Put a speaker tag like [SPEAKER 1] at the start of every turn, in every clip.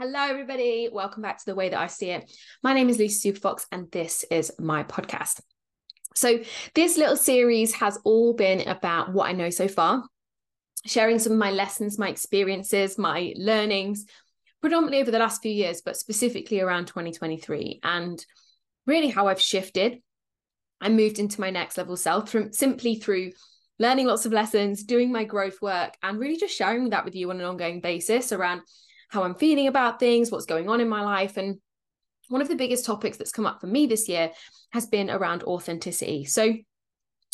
[SPEAKER 1] Hello, everybody. Welcome back to The Way That I See It. My name is Lucy Superfox, and this is my podcast. So, this little series has all been about what I know so far, sharing some of my lessons, my experiences, my learnings, predominantly over the last few years, but specifically around 2023, and really how I've shifted and moved into my next level self from simply through learning lots of lessons, doing my growth work, and really just sharing that with you on an ongoing basis around how I'm feeling about things, what's going on in my life. And one of the biggest topics that's come up for me this year has been around authenticity. So,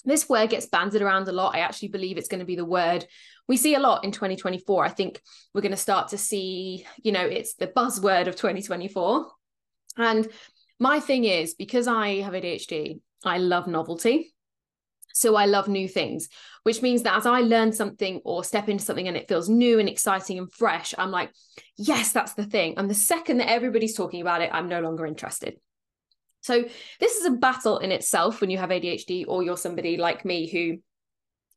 [SPEAKER 1] this word gets banded around a lot. I actually believe it's going to be the word we see a lot in 2024. I think we're going to start to see, you know, it's the buzzword of 2024. And my thing is because I have ADHD, I love novelty. So I love new things, which means that as I learn something or step into something and it feels new and exciting and fresh, I'm like, yes, that's the thing. And the second that everybody's talking about it, I'm no longer interested. So this is a battle in itself when you have ADHD or you're somebody like me who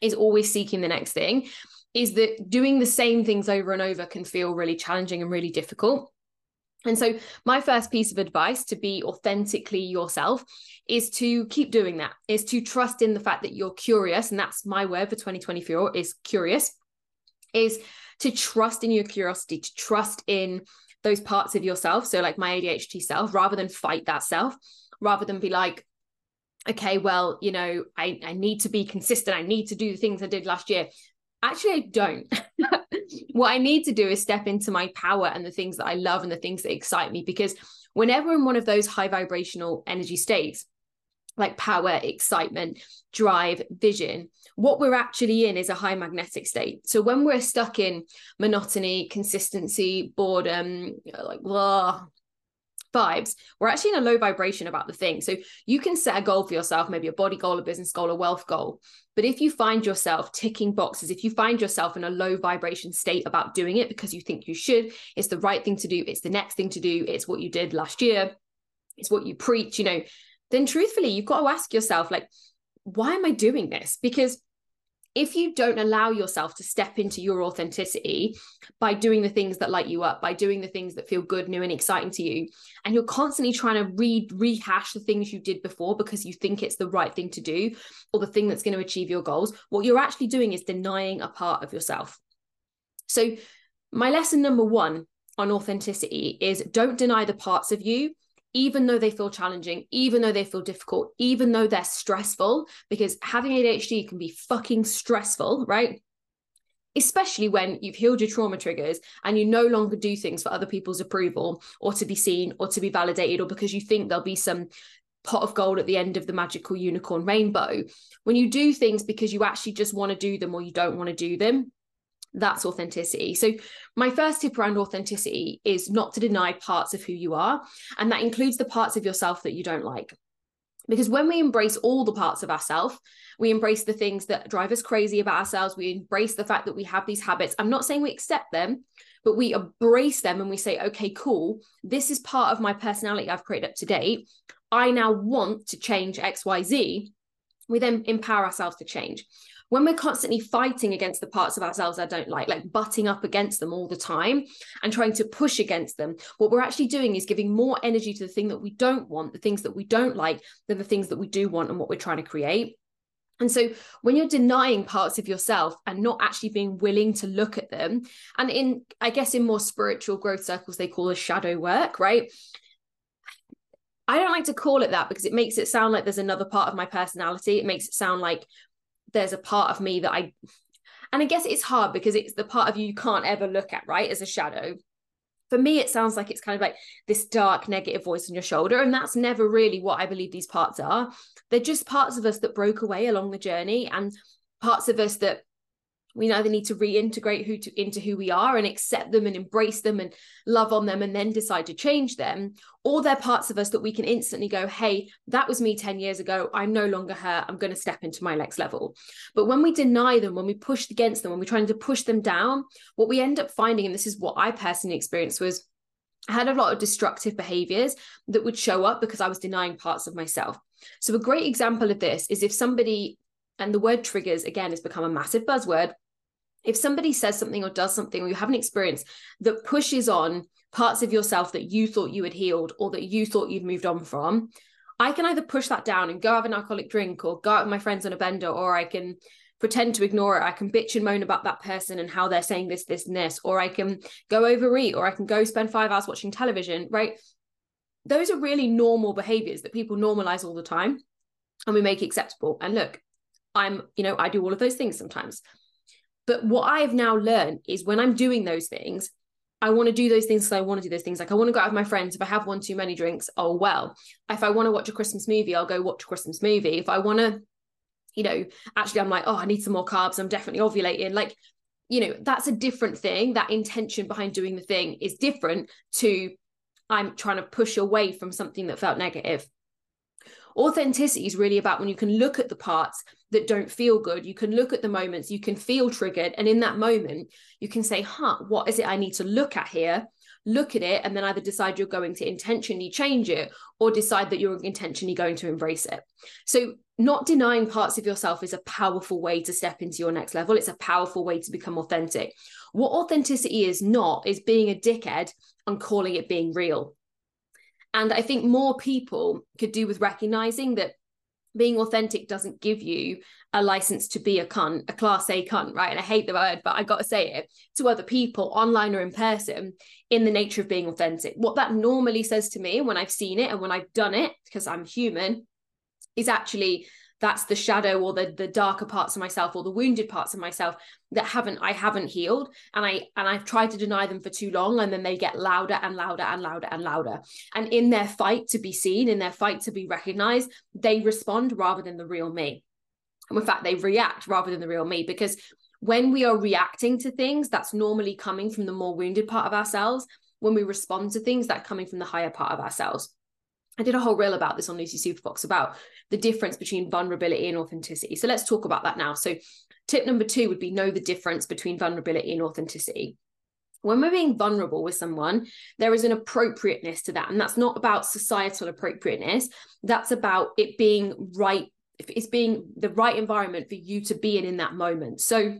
[SPEAKER 1] is always seeking the next thing is that doing the same things over and over can feel really challenging and really difficult. And so, my first piece of advice to be authentically yourself is to keep doing that, is to trust in the fact that you're curious. And that's my word for 2024 is curious, is to trust in your curiosity, to trust in those parts of yourself. So, like my ADHD self, rather than fight that self, rather than be like, okay, well, you know, I, I need to be consistent. I need to do the things I did last year. Actually, I don't. what I need to do is step into my power and the things that I love and the things that excite me. Because whenever in one of those high vibrational energy states, like power, excitement, drive, vision, what we're actually in is a high magnetic state. So when we're stuck in monotony, consistency, boredom, like blah, vibes, we're actually in a low vibration about the thing. So you can set a goal for yourself, maybe a body goal, a business goal, a wealth goal. But if you find yourself ticking boxes, if you find yourself in a low vibration state about doing it because you think you should, it's the right thing to do, it's the next thing to do, it's what you did last year, it's what you preach, you know, then truthfully, you've got to ask yourself, like, why am I doing this? Because if you don't allow yourself to step into your authenticity by doing the things that light you up, by doing the things that feel good, new, and exciting to you, and you're constantly trying to read, rehash the things you did before because you think it's the right thing to do or the thing that's going to achieve your goals, what you're actually doing is denying a part of yourself. So, my lesson number one on authenticity is don't deny the parts of you even though they feel challenging, even though they feel difficult, even though they're stressful, because having ADHD can be fucking stressful, right? Especially when you've healed your trauma triggers and you no longer do things for other people's approval or to be seen or to be validated or because you think there'll be some pot of gold at the end of the magical unicorn rainbow. When you do things because you actually just want to do them or you don't want to do them, that's authenticity. So, my first tip around authenticity is not to deny parts of who you are. And that includes the parts of yourself that you don't like. Because when we embrace all the parts of ourselves, we embrace the things that drive us crazy about ourselves, we embrace the fact that we have these habits. I'm not saying we accept them, but we embrace them and we say, okay, cool, this is part of my personality I've created up to date. I now want to change XYZ. We then empower ourselves to change when we're constantly fighting against the parts of ourselves I don't like, like butting up against them all the time and trying to push against them, what we're actually doing is giving more energy to the thing that we don't want, the things that we don't like, than the things that we do want and what we're trying to create. And so when you're denying parts of yourself and not actually being willing to look at them, and in, I guess, in more spiritual growth circles, they call it shadow work, right? I don't like to call it that because it makes it sound like there's another part of my personality. It makes it sound like there's a part of me that I and I guess it's hard because it's the part of you you can't ever look at, right? As a shadow. For me, it sounds like it's kind of like this dark negative voice on your shoulder. And that's never really what I believe these parts are. They're just parts of us that broke away along the journey and parts of us that we either need to reintegrate who to, into who we are and accept them and embrace them and love on them and then decide to change them. Or they're parts of us that we can instantly go hey that was me 10 years ago. I'm no longer her. I'm going to step into my next level. But when we deny them when we push against them when we're trying to push them down what we end up finding and this is what i personally experienced was I had a lot of destructive behaviors that would show up because I was denying parts of myself. So, a great example of this is if somebody, and the word triggers again has become a massive buzzword, if somebody says something or does something or you have an experience that pushes on parts of yourself that you thought you had healed or that you thought you'd moved on from, I can either push that down and go have an alcoholic drink or go out with my friends on a bender, or I can pretend to ignore it. I can bitch and moan about that person and how they're saying this, this, and this, or I can go overeat, or I can go spend five hours watching television, right? Those are really normal behaviors that people normalize all the time and we make acceptable. And look, I'm, you know, I do all of those things sometimes. But what I've now learned is when I'm doing those things, I want to do those things because I want to do those things. Like I want to go out with my friends. If I have one too many drinks, oh well. If I want to watch a Christmas movie, I'll go watch a Christmas movie. If I want to, you know, actually I'm like, oh, I need some more carbs. I'm definitely ovulating. Like, you know, that's a different thing. That intention behind doing the thing is different to I'm trying to push away from something that felt negative. Authenticity is really about when you can look at the parts that don't feel good. You can look at the moments, you can feel triggered. And in that moment, you can say, huh, what is it I need to look at here? Look at it and then either decide you're going to intentionally change it or decide that you're intentionally going to embrace it. So, not denying parts of yourself is a powerful way to step into your next level. It's a powerful way to become authentic. What authenticity is not is being a dickhead and calling it being real. And I think more people could do with recognizing that being authentic doesn't give you a license to be a cunt, a class A cunt, right? And I hate the word, but I got to say it to other people, online or in person, in the nature of being authentic. What that normally says to me when I've seen it and when I've done it, because I'm human, is actually that's the shadow or the the darker parts of myself or the wounded parts of myself that haven't I haven't healed. And I and I've tried to deny them for too long and then they get louder and louder and louder and louder. And in their fight to be seen in their fight to be recognized they respond rather than the real me. And in fact they react rather than the real me because when we are reacting to things that's normally coming from the more wounded part of ourselves when we respond to things that coming from the higher part of ourselves I did a whole reel about this on Lucy Superfox about the difference between vulnerability and authenticity. So let's talk about that now. So, tip number two would be know the difference between vulnerability and authenticity. When we're being vulnerable with someone, there is an appropriateness to that. And that's not about societal appropriateness, that's about it being right. It's being the right environment for you to be in in that moment. So,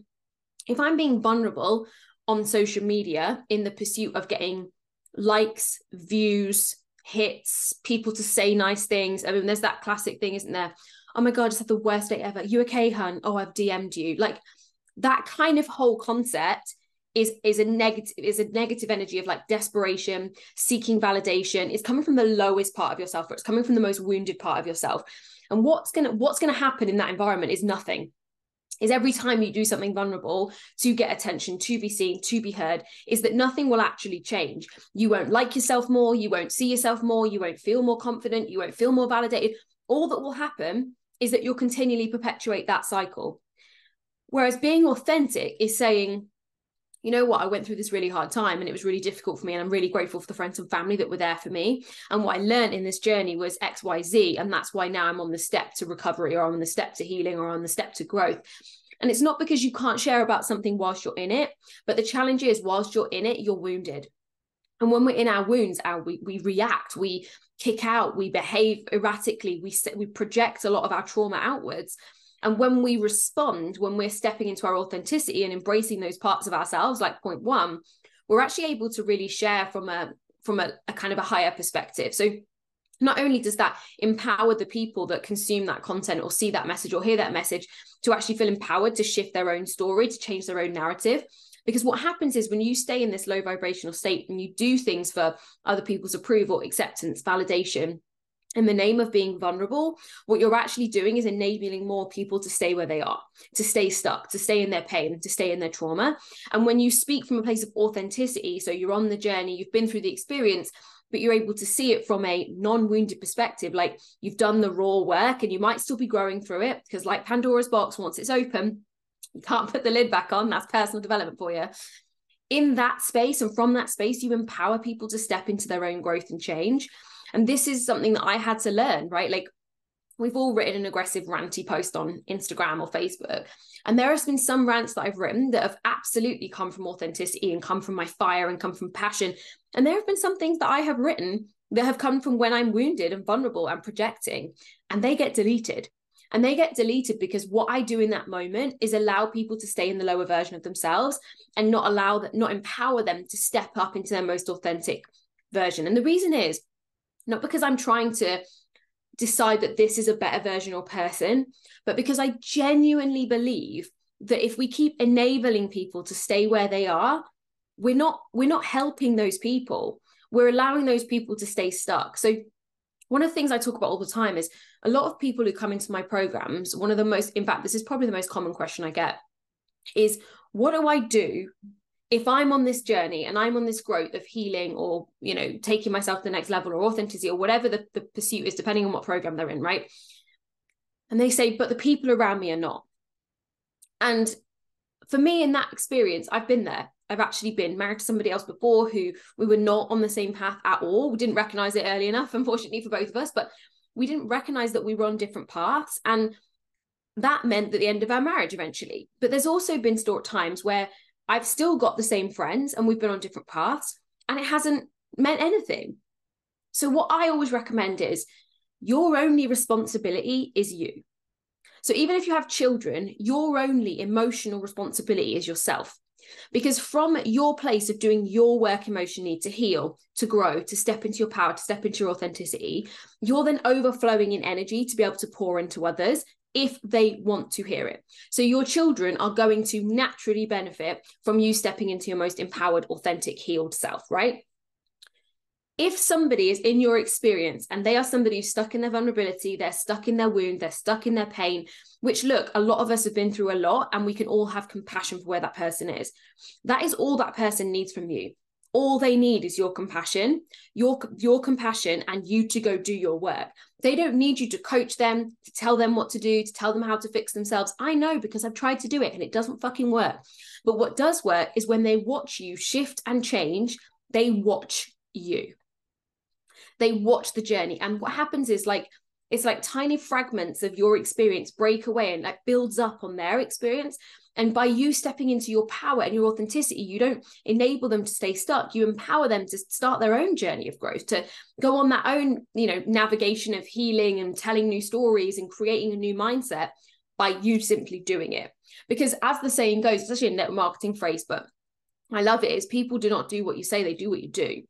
[SPEAKER 1] if I'm being vulnerable on social media in the pursuit of getting likes, views, hits, people to say nice things. I mean, there's that classic thing, isn't there? Oh my God, I just had the worst day ever. You okay, hun? Oh, I've DM'd you. Like that kind of whole concept is is a negative is a negative energy of like desperation seeking validation it's coming from the lowest part of yourself or it's coming from the most wounded part of yourself and what's gonna what's gonna happen in that environment is nothing is every time you do something vulnerable to get attention, to be seen, to be heard, is that nothing will actually change. You won't like yourself more, you won't see yourself more, you won't feel more confident, you won't feel more validated. All that will happen is that you'll continually perpetuate that cycle. Whereas being authentic is saying, you know what, I went through this really hard time and it was really difficult for me. And I'm really grateful for the friends and family that were there for me. And what I learned in this journey was XYZ. And that's why now I'm on the step to recovery or on the step to healing or on the step to growth. And it's not because you can't share about something whilst you're in it, but the challenge is whilst you're in it, you're wounded. And when we're in our wounds, our, we, we react, we kick out, we behave erratically, we, we project a lot of our trauma outwards. And when we respond, when we're stepping into our authenticity and embracing those parts of ourselves, like point one, we're actually able to really share from a from a, a kind of a higher perspective. So not only does that empower the people that consume that content or see that message or hear that message to actually feel empowered to shift their own story, to change their own narrative. Because what happens is when you stay in this low vibrational state and you do things for other people's approval, acceptance, validation, in the name of being vulnerable, what you're actually doing is enabling more people to stay where they are, to stay stuck, to stay in their pain, to stay in their trauma. And when you speak from a place of authenticity, so you're on the journey, you've been through the experience, but you're able to see it from a non-wounded perspective, like you've done the raw work and you might still be growing through it because, like Pandora's box, once it's open, you can't put the lid back on. That's personal development for you in that space and from that space you empower people to step into their own growth and change and this is something that I had to learn, right? Like we've all written an aggressive ranty post on Instagram or Facebook. And there has been some rants that I've written that have absolutely come from authenticity and come from my fire and come from passion. And there have been some things that I have written that have come from when I'm wounded and vulnerable and projecting, and they get deleted. and they get deleted because what I do in that moment is allow people to stay in the lower version of themselves and not allow that, not empower them to step up into their most authentic version. And the reason is not because I'm trying to decide that this is a better version or person, but because I genuinely believe that if we keep enabling people to stay where they are, we're not we're not helping those people. We're allowing those people to stay stuck. So one of the things I talk about all the time is a lot of people who come into my programs, one of the most, in fact, this is probably the most common question I get is what do I do if I'm on this journey and I'm on this growth of healing or, you know, taking myself to the next level or authenticity or whatever the, the pursuit is, depending on what program they're in, right? And they say, but the people around me are not. And for me, in that experience, I've been there. I've actually been married to somebody else before who we were not on the same path at all. We didn't recognize it early enough, unfortunately, for both of us, but we didn't recognize that we were on different paths. And that meant that the end of our marriage eventually. But there's also been times where I've still got the same friends and we've been on different paths and it hasn't meant anything. So, what I always recommend is your only responsibility is you. So, even if you have children, your only emotional responsibility is yourself. Because from your place of doing your work emotionally to heal, to grow, to step into your power, to step into your authenticity, you're then overflowing in energy to be able to pour into others if they want to hear it. So your children are going to naturally benefit from you stepping into your most empowered, authentic, healed self, right? If somebody is in your experience and they are somebody who's stuck in their vulnerability, they're stuck in their wound, they're stuck in their pain, which look, a lot of us have been through a lot and we can all have compassion for where that person is. That is all that person needs from you all they need is your compassion your your compassion and you to go do your work. They don't need you to coach them to tell them what to do to tell them how to fix themselves. I know because i've tried to do it and it doesn't fucking work. But what does work is when they watch you shift and change they watch you. They watch the journey. And what happens is like it's like tiny fragments of your experience break away and like builds up on their experience and by you stepping into your power and your authenticity, you don't enable them to stay stuck. You empower them to start their own journey of growth, to go on that own, you know, navigation of healing and telling new stories and creating a new mindset by you simply doing it. Because as the saying goes, it's actually a network marketing phrase, but I love it is people do not do what you say, they do what you do.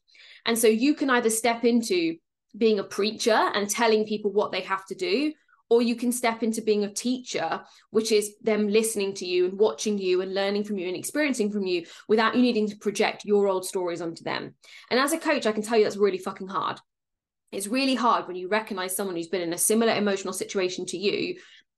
[SPEAKER 1] And so you can either step into being a preacher and telling people what they have to do, or you can step into being a teacher which is them listening to you and watching you and learning from you and experiencing from you without you needing to project your old stories onto them. And as a coach i can tell you that's really fucking hard. It's really hard when you recognize someone who's been in a similar emotional situation to you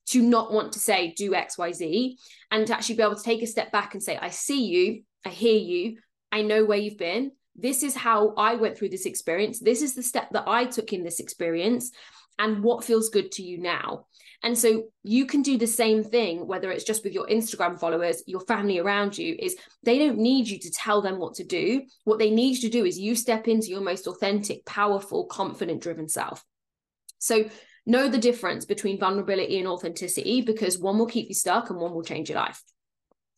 [SPEAKER 1] to not want to say do xyz and to actually be able to take a step back and say i see you i hear you i know where you've been this is how I went through this experience. This is the step that I took in this experience and what feels good to you now. And so you can do the same thing, whether it's just with your Instagram followers, your family around you, is they don't need you to tell them what to do. What they need you to do is you step into your most authentic, powerful, confident, driven self. So know the difference between vulnerability and authenticity because one will keep you stuck and one will change your life.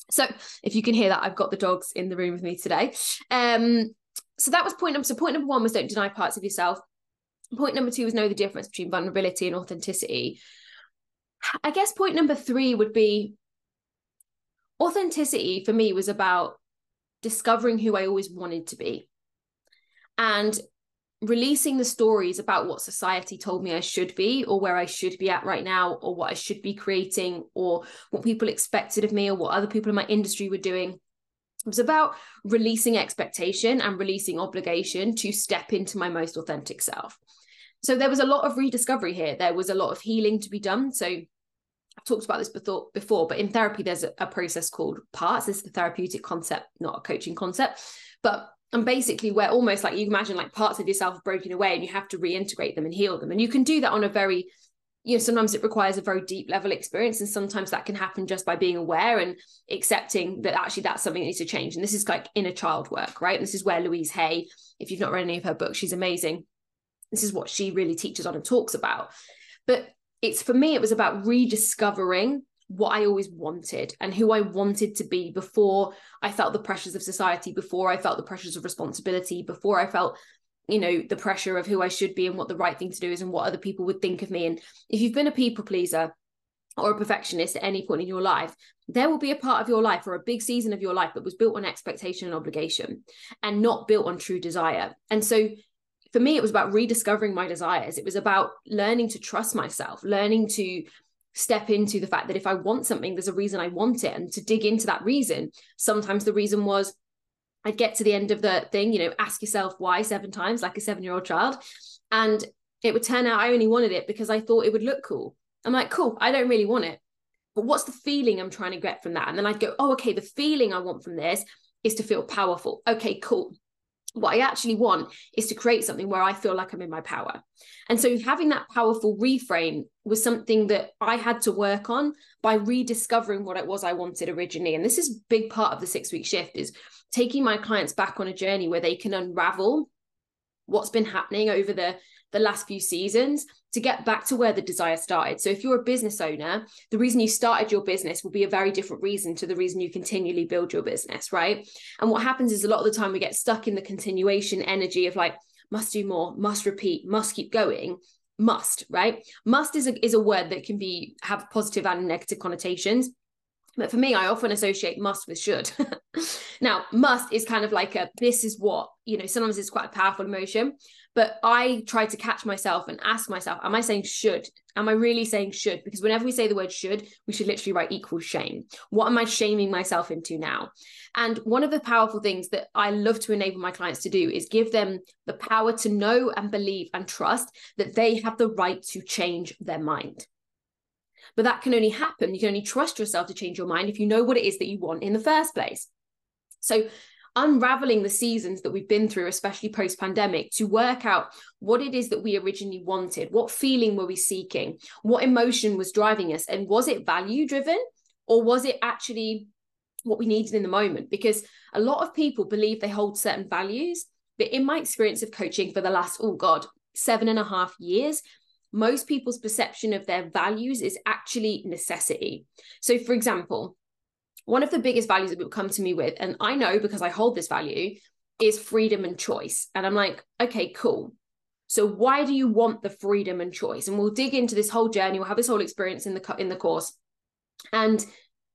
[SPEAKER 1] So if you can hear that, I've got the dogs in the room with me today. Um, so that was point number. So point number one was don't deny parts of yourself. Point number two was know the difference between vulnerability and authenticity. I guess point number three would be authenticity for me was about discovering who I always wanted to be and releasing the stories about what society told me I should be or where I should be at right now or what I should be creating or what people expected of me or what other people in my industry were doing was about releasing expectation and releasing obligation to step into my most authentic self. So there was a lot of rediscovery here. There was a lot of healing to be done. So I've talked about this before, but in therapy, there's a, a process called parts. Is the therapeutic concept, not a coaching concept. But and basically where almost like you imagine like parts of yourself broken away and you have to reintegrate them and heal them. And you can do that on a very you know sometimes it requires a very deep level experience and sometimes that can happen just by being aware and accepting that actually that's something that needs to change. And this is like inner child work right? And this is where louise hay if you've not read any of her books she's amazing. This is what she really teaches on and talks about. But it's for me it was about rediscovering what I always wanted and who I wanted to be before I felt the pressures of society, before I felt the pressures of responsibility, before I felt you know the pressure of who I should be and what the right thing to do is and what other people would think of me and if you've been a people pleaser or a perfectionist at any point in your life, there will be a part of your life or a big season of your life that was built on expectation and obligation and not built on true desire. And so for me, it was about rediscovering my desires. It was about learning to trust myself, learning to step into the fact that if I want something, there's a reason I want it, and to dig into that reason. Sometimes the reason was I'd get to the end of the thing, you know, ask yourself why seven times, like a seven year old child. And it would turn out I only wanted it because I thought it would look cool. I'm like, cool, I don't really want it. But what's the feeling I'm trying to get from that? And then I'd go, oh, okay, the feeling I want from this is to feel powerful. Okay, cool what I actually want is to create something where I feel like I'm in my power. And so having that powerful reframe was something that I had to work on by rediscovering what it was I wanted originally. And this is big part of the six week shift is taking my clients back on a journey where they can unravel what's been happening over the the last few seasons to get back to where the desire started. So if you're a business owner, the reason you started your business will be a very different reason to the reason you continually build your business, right? And what happens is a lot of the time we get stuck in the continuation energy of like must do more, must repeat, must keep going must right must is a, is a word that can be have positive and negative connotations but for me, I often associate must with should. now, must is kind of like a this is what, you know, sometimes it's quite a powerful emotion. But I try to catch myself and ask myself, am I saying should? Am I really saying should? Because whenever we say the word should, we should literally write equal shame. What am I shaming myself into now? And one of the powerful things that I love to enable my clients to do is give them the power to know and believe and trust that they have the right to change their mind. But that can only happen. You can only trust yourself to change your mind if you know what it is that you want in the first place. So, unraveling the seasons that we've been through, especially post pandemic, to work out what it is that we originally wanted. What feeling were we seeking? What emotion was driving us? And was it value driven or was it actually what we needed in the moment? Because a lot of people believe they hold certain values. But in my experience of coaching for the last, oh God, seven and a half years, most people's perception of their values is actually necessity. So, for example, one of the biggest values that people come to me with, and I know because I hold this value, is freedom and choice. And I'm like, okay, cool. So why do you want the freedom and choice? And we'll dig into this whole journey. We'll have this whole experience in the in the course. And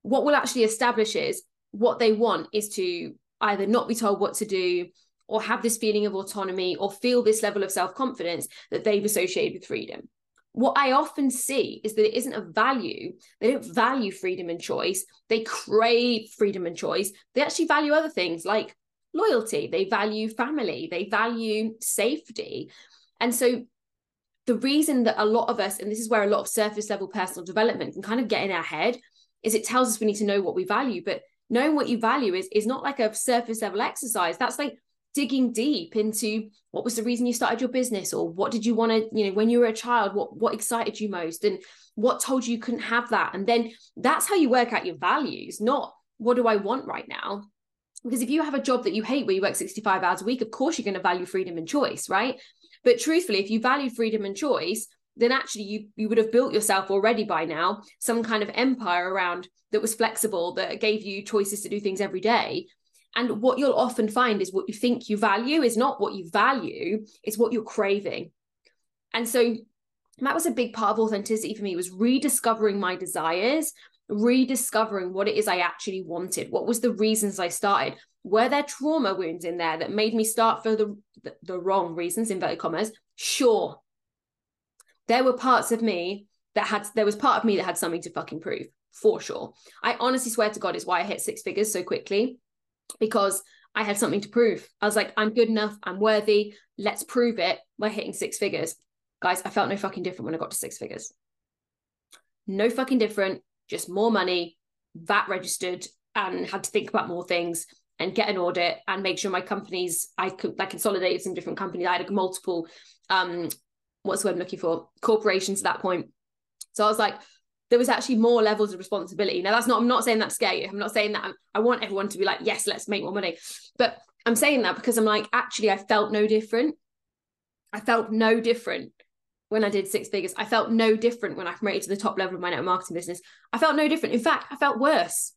[SPEAKER 1] what we'll actually establish is what they want is to either not be told what to do, or have this feeling of autonomy or feel this level of self confidence that they've associated with freedom. What I often see is that it isn't a value. They don't value freedom and choice. They crave freedom and choice. They actually value other things like loyalty. They value family. They value safety. And so the reason that a lot of us, and this is where a lot of surface level personal development can kind of get in our head, is it tells us we need to know what we value. But knowing what you value is, is not like a surface level exercise. That's like digging deep into what was the reason you started your business or what did you want to you know when you were a child what what excited you most and what told you you couldn't have that? And then that's how you work out your values not what do i want right now? Because if you have a job that you hate where you work 65 hours a week of course you're going to value freedom and choice right? But truthfully if you value freedom and choice then actually you you would have built yourself already by now some kind of empire around that was flexible that gave you choices to do things every day and what you'll often find is what you think you value is not what you value, it's what you're craving. And so that was a big part of authenticity for me was rediscovering my desires, rediscovering what it is I actually wanted. What was the reasons I started? Were there trauma wounds in there that made me start for the, the, wrong reasons, inverted commas? Sure. There were parts of me that had, there was part of me that had something to fucking prove, for sure. I honestly swear to God is why I hit six figures so quickly because I had something to prove. I was like, I'm good enough, I'm worthy, let's prove it by hitting six figures. Guys, I felt no fucking different when I got to six figures. No fucking different, just more money, VAT registered, and had to think about more things and get an audit and make sure my companies, I could I consolidated some different companies. I had multiple um what's the word I'm looking for? Corporations at that point. So I was like, there was actually more levels of responsibility. Now, that's not, I'm not saying that's scary. I'm not saying that I'm, i want everyone to be like, yes, let's make more money. But I'm saying that because I'm like, actually, I felt no different. I felt no different when I did six figures. I felt no different when I promoted to the top level of my network marketing business. I felt no different. In fact, I felt worse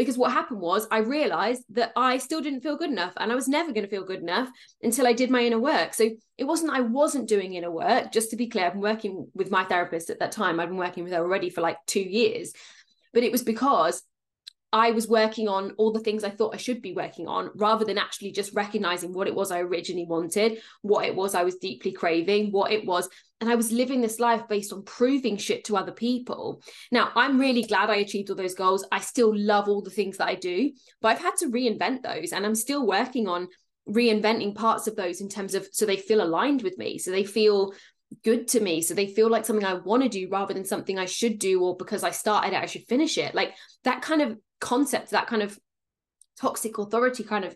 [SPEAKER 1] because what happened was I realized that I still didn't feel good enough and I was never going to feel good enough until I did my inner work. So it wasn't I wasn't doing inner work, just to be clear, I've been working with my therapist at that time. I've been working with her already for like 2 years. But it was because I was working on all the things I thought I should be working on rather than actually just recognizing what it was I originally wanted, what it was I was deeply craving, what it was. And I was living this life based on proving shit to other people. Now, I'm really glad I achieved all those goals. I still love all the things that I do, but I've had to reinvent those. And I'm still working on reinventing parts of those in terms of so they feel aligned with me, so they feel good to me. So they feel like something i want to do rather than something i should do or because i started it i should finish it. Like that kind of concept that kind of toxic authority kind of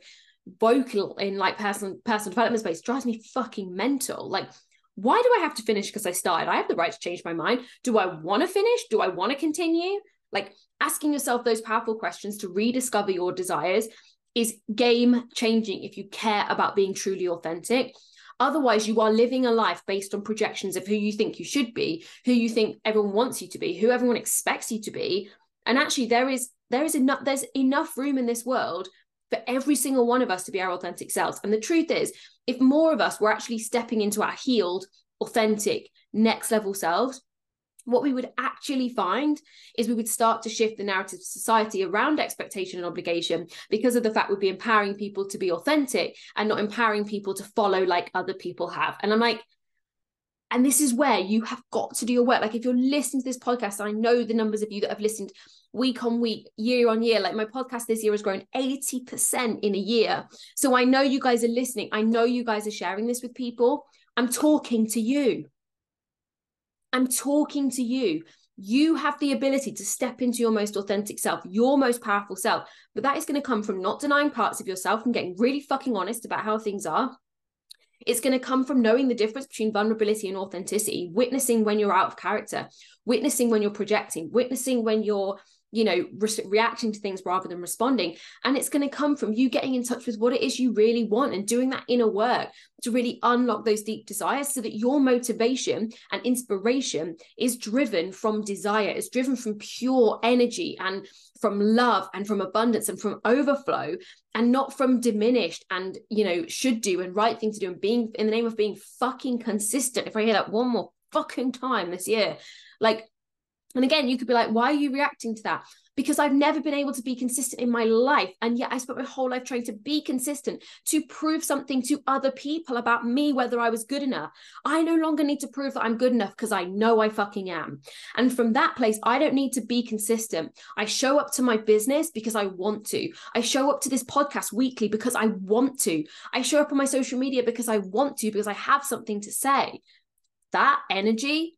[SPEAKER 1] vocal in like personal personal development space drives me fucking mental. Like why do i have to finish because i started? I have the right to change my mind. Do i want to finish? Do i want to continue? Like asking yourself those powerful questions to rediscover your desires is game changing if you care about being truly authentic Otherwise, you are living a life based on projections of who you think you should be, who you think everyone wants you to be, who everyone expects you to be. And actually, there is there is enough there's enough room in this world for every single one of us to be our authentic selves. And the truth is, if more of us were actually stepping into our healed, authentic, next level selves, what we would actually find is we would start to shift the narrative of society around expectation and obligation because of the fact we'd be empowering people to be authentic and not empowering people to follow like other people have. And I'm like, and this is where you have got to do your work. Like if you're listening to this podcast, I know the numbers of you that have listened week on week, year on year. Like my podcast this year has grown 80% in a year. So I know you guys are listening. I know you guys are sharing this with people. I'm talking to you. I'm talking to you. You have the ability to step into your most authentic self, your most powerful self. But that is going to come from not denying parts of yourself and getting really fucking honest about how things are. It's going to come from knowing the difference between vulnerability and authenticity, witnessing when you're out of character, witnessing when you're projecting, witnessing when you're you know re- reacting to things rather than responding. And it's going to come from you getting in touch with what it is you really want and doing that inner work to really unlock those deep desires so that your motivation and inspiration is driven from desire is driven from pure energy and from love and from abundance and from overflow and not from diminished and you know should do and right thing to do and being in the name of being fucking consistent. If i hear that one more fucking time this year like and again, you could be like, why are you reacting to that? Because I've never been able to be consistent in my life. And yet I spent my whole life trying to be consistent, to prove something to other people about me, whether I was good enough. I no longer need to prove that I'm good enough because I know I fucking am. And from that place, I don't need to be consistent. I show up to my business because I want to. I show up to this podcast weekly because I want to. I show up on my social media because I want to, because I have something to say. That energy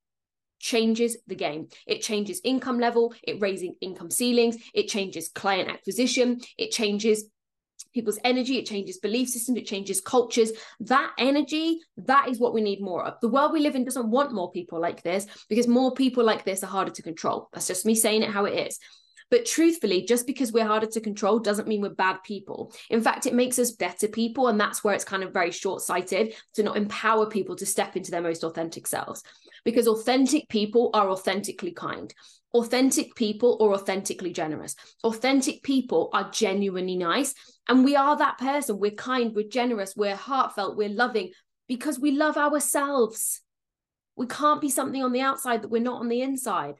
[SPEAKER 1] changes the game. It changes income level, it raises income ceilings, it changes client acquisition, it changes people's energy, it changes belief systems, it changes cultures. That energy, that is what we need more of. The world we live in doesn't want more people like this because more people like this are harder to control. That's just me saying it how it is. But truthfully, just because we're harder to control doesn't mean we're bad people. In fact, it makes us better people. And that's where it's kind of very short sighted to not empower people to step into their most authentic selves because authentic people are authentically kind. Authentic people are authentically generous. Authentic people are genuinely nice. And we are that person. We're kind, we're generous, we're heartfelt, we're loving because we love ourselves. We can't be something on the outside that we're not on the inside.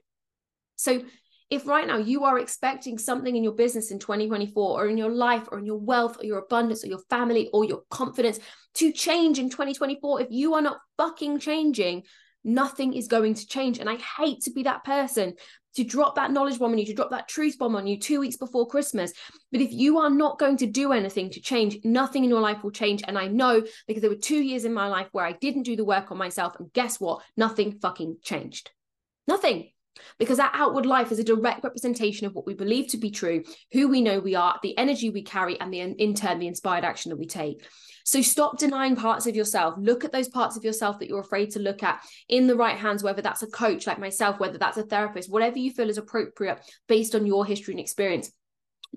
[SPEAKER 1] So, if right now you are expecting something in your business in 2024 or in your life or in your wealth or your abundance or your family or your confidence to change in 2024, if you are not fucking changing, nothing is going to change. And I hate to be that person to drop that knowledge bomb on you, to drop that truth bomb on you two weeks before Christmas. But if you are not going to do anything to change, nothing in your life will change. And I know because there were two years in my life where I didn't do the work on myself. And guess what? Nothing fucking changed. Nothing. Because our outward life is a direct representation of what we believe to be true, who we know we are, the energy we carry, and the in turn, the inspired action that we take. So stop denying parts of yourself. Look at those parts of yourself that you're afraid to look at in the right hands, whether that's a coach like myself, whether that's a therapist, whatever you feel is appropriate based on your history and experience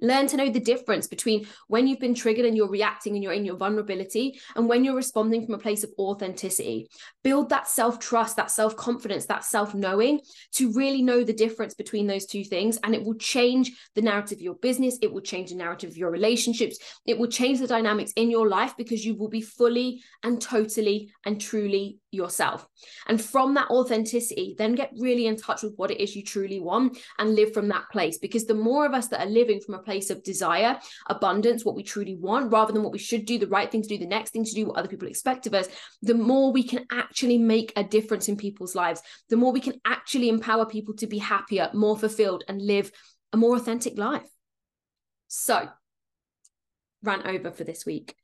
[SPEAKER 1] Learn to know the difference between when you've been triggered and you're reacting and you're in your vulnerability and when you're responding from a place of authenticity. Build that self trust, that self confidence, that self knowing to really know the difference between those two things. And it will change the narrative of your business. It will change the narrative of your relationships. It will change the dynamics in your life because you will be fully and totally and truly yourself. And from that authenticity, then get really in touch with what it is you truly want and live from that place. Because the more of us that are living from a place of desire, abundance, what we truly want, rather than what we should do, the right thing to do, the next thing to do, what other people expect of us, the more we can actually make a difference in people's lives, the more we can actually empower people to be happier, more fulfilled, and live a more authentic life. So, rant over for this week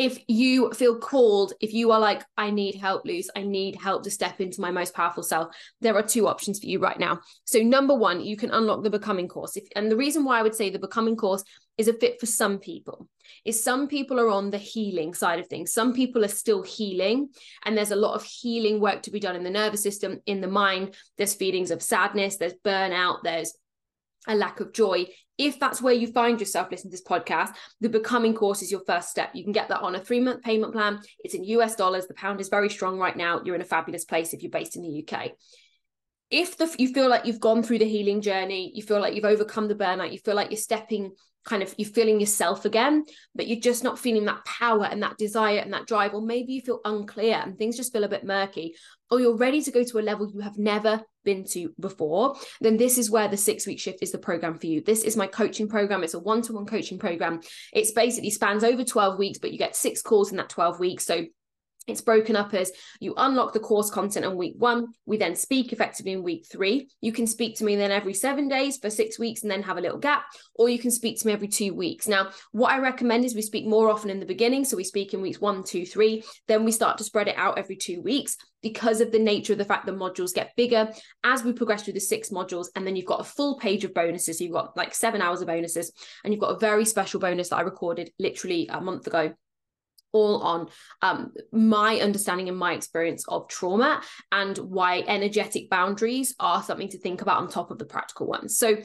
[SPEAKER 1] if you feel called, if you are like, I need help, Luce, I need help to step into my most powerful self, there are two options for you right now. So, number one, you can unlock the becoming course. If, and the reason why I would say the becoming course is a fit for some people is some people are on the healing side of things. Some people are still healing, and there's a lot of healing work to be done in the nervous system, in the mind. There's feelings of sadness, there's burnout, there's a lack of joy if that's where you find yourself listening to this podcast, the becoming course is your first step. You can get that on a three month payment plan. It's in US dollars. The pound is very strong right now. You're in a fabulous place if you're based in the UK. If the, you feel like you've gone through the healing journey, you feel like you've overcome the burnout, you feel like you're stepping kind of you're feeling yourself again, but you're just not feeling that power and that desire and that drive, or maybe you feel unclear and things just feel a bit murky, or you're ready to go to a level you have never been to before, then this is where the six week shift is the program for you. This is my coaching program. It's a one to one coaching program. It's basically spans over 12 weeks, but you get six calls in that 12 weeks. So it's broken up as you unlock the course content on week one. We then speak effectively in week three. You can speak to me then every seven days for six weeks and then have a little gap, or you can speak to me every two weeks. Now, what I recommend is we speak more often in the beginning. So we speak in weeks one, two, three. Then we start to spread it out every two weeks because of the nature of the fact the modules get bigger as we progress through the six modules. And then you've got a full page of bonuses. So you've got like seven hours of bonuses, and you've got a very special bonus that I recorded literally a month ago all on um, my understanding and my experience of trauma and why energetic boundaries are something to think about on top of the practical ones. So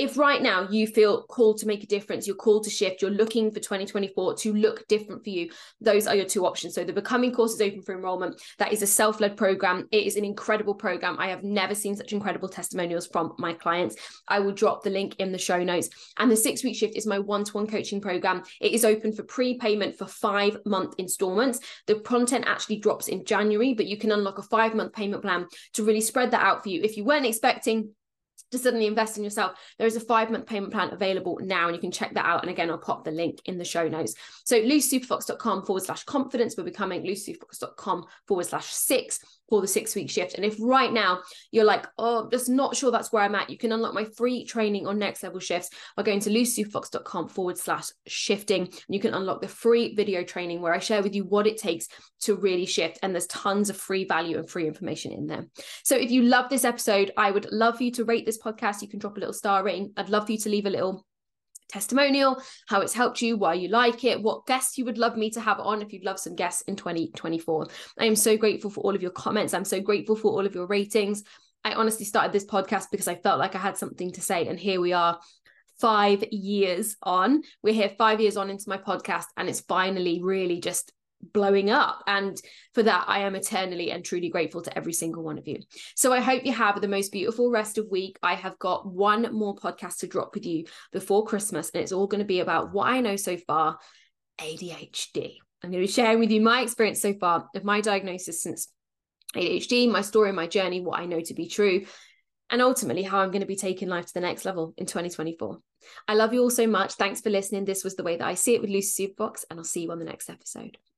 [SPEAKER 1] if right now you feel called to make a difference, you're called to shift, you're looking for 2024 to look different for you, those are your two options. So the Becoming course is open for enrollment. That is a self led program. It is an incredible program. I have never seen such incredible testimonials from my clients. I will drop the link in the show notes. And the six week shift is my one to one coaching program. It is open for prepayment for five month installments. The content actually drops in January, but you can unlock a five month payment plan to really spread that out for you. If you weren't expecting to suddenly invest in yourself, there is a five month payment plan available now, and you can check that out. And again, I'll pop the link in the show notes. So, lucysuperfox.com forward slash confidence. We're becoming lucysuperfox.com forward slash six for the six week shift. And if right now you're like, oh, just not sure that's where I'm at, you can unlock my free training on next level shifts by going to lucysuperfox.com forward slash shifting. And you can unlock the free video training where I share with you what it takes to really shift. And there's tons of free value and free information in there. So if you love this episode, I would love for you to rate this podcast. You can drop a little star rating. I'd love for you to leave a little testimonial, how it's helped you, why you like it, what guests you would love me to have on if you'd love some guests in 2024. I am so grateful for all of your comments. I'm so grateful for all of your ratings. I honestly started this podcast because I felt like I had something to say. And here we are, five years on. We're here five years on into my podcast, and it's finally really just blowing up. And for that, I am eternally and truly grateful to every single one of you. So I hope you have the most beautiful rest of week. I have got one more podcast to drop with you before Christmas, and it's all going to be about what I know so far ADHD. I'm going to be sharing with you my experience so far of my diagnosis since ADHD, my story, my journey, what I know to be true, and ultimately how I'm going to be taking life to the next level in 2024. I love you all so much. Thanks for listening. This was the way that I see it with Lucy Superfox, and I'll see you on the next episode.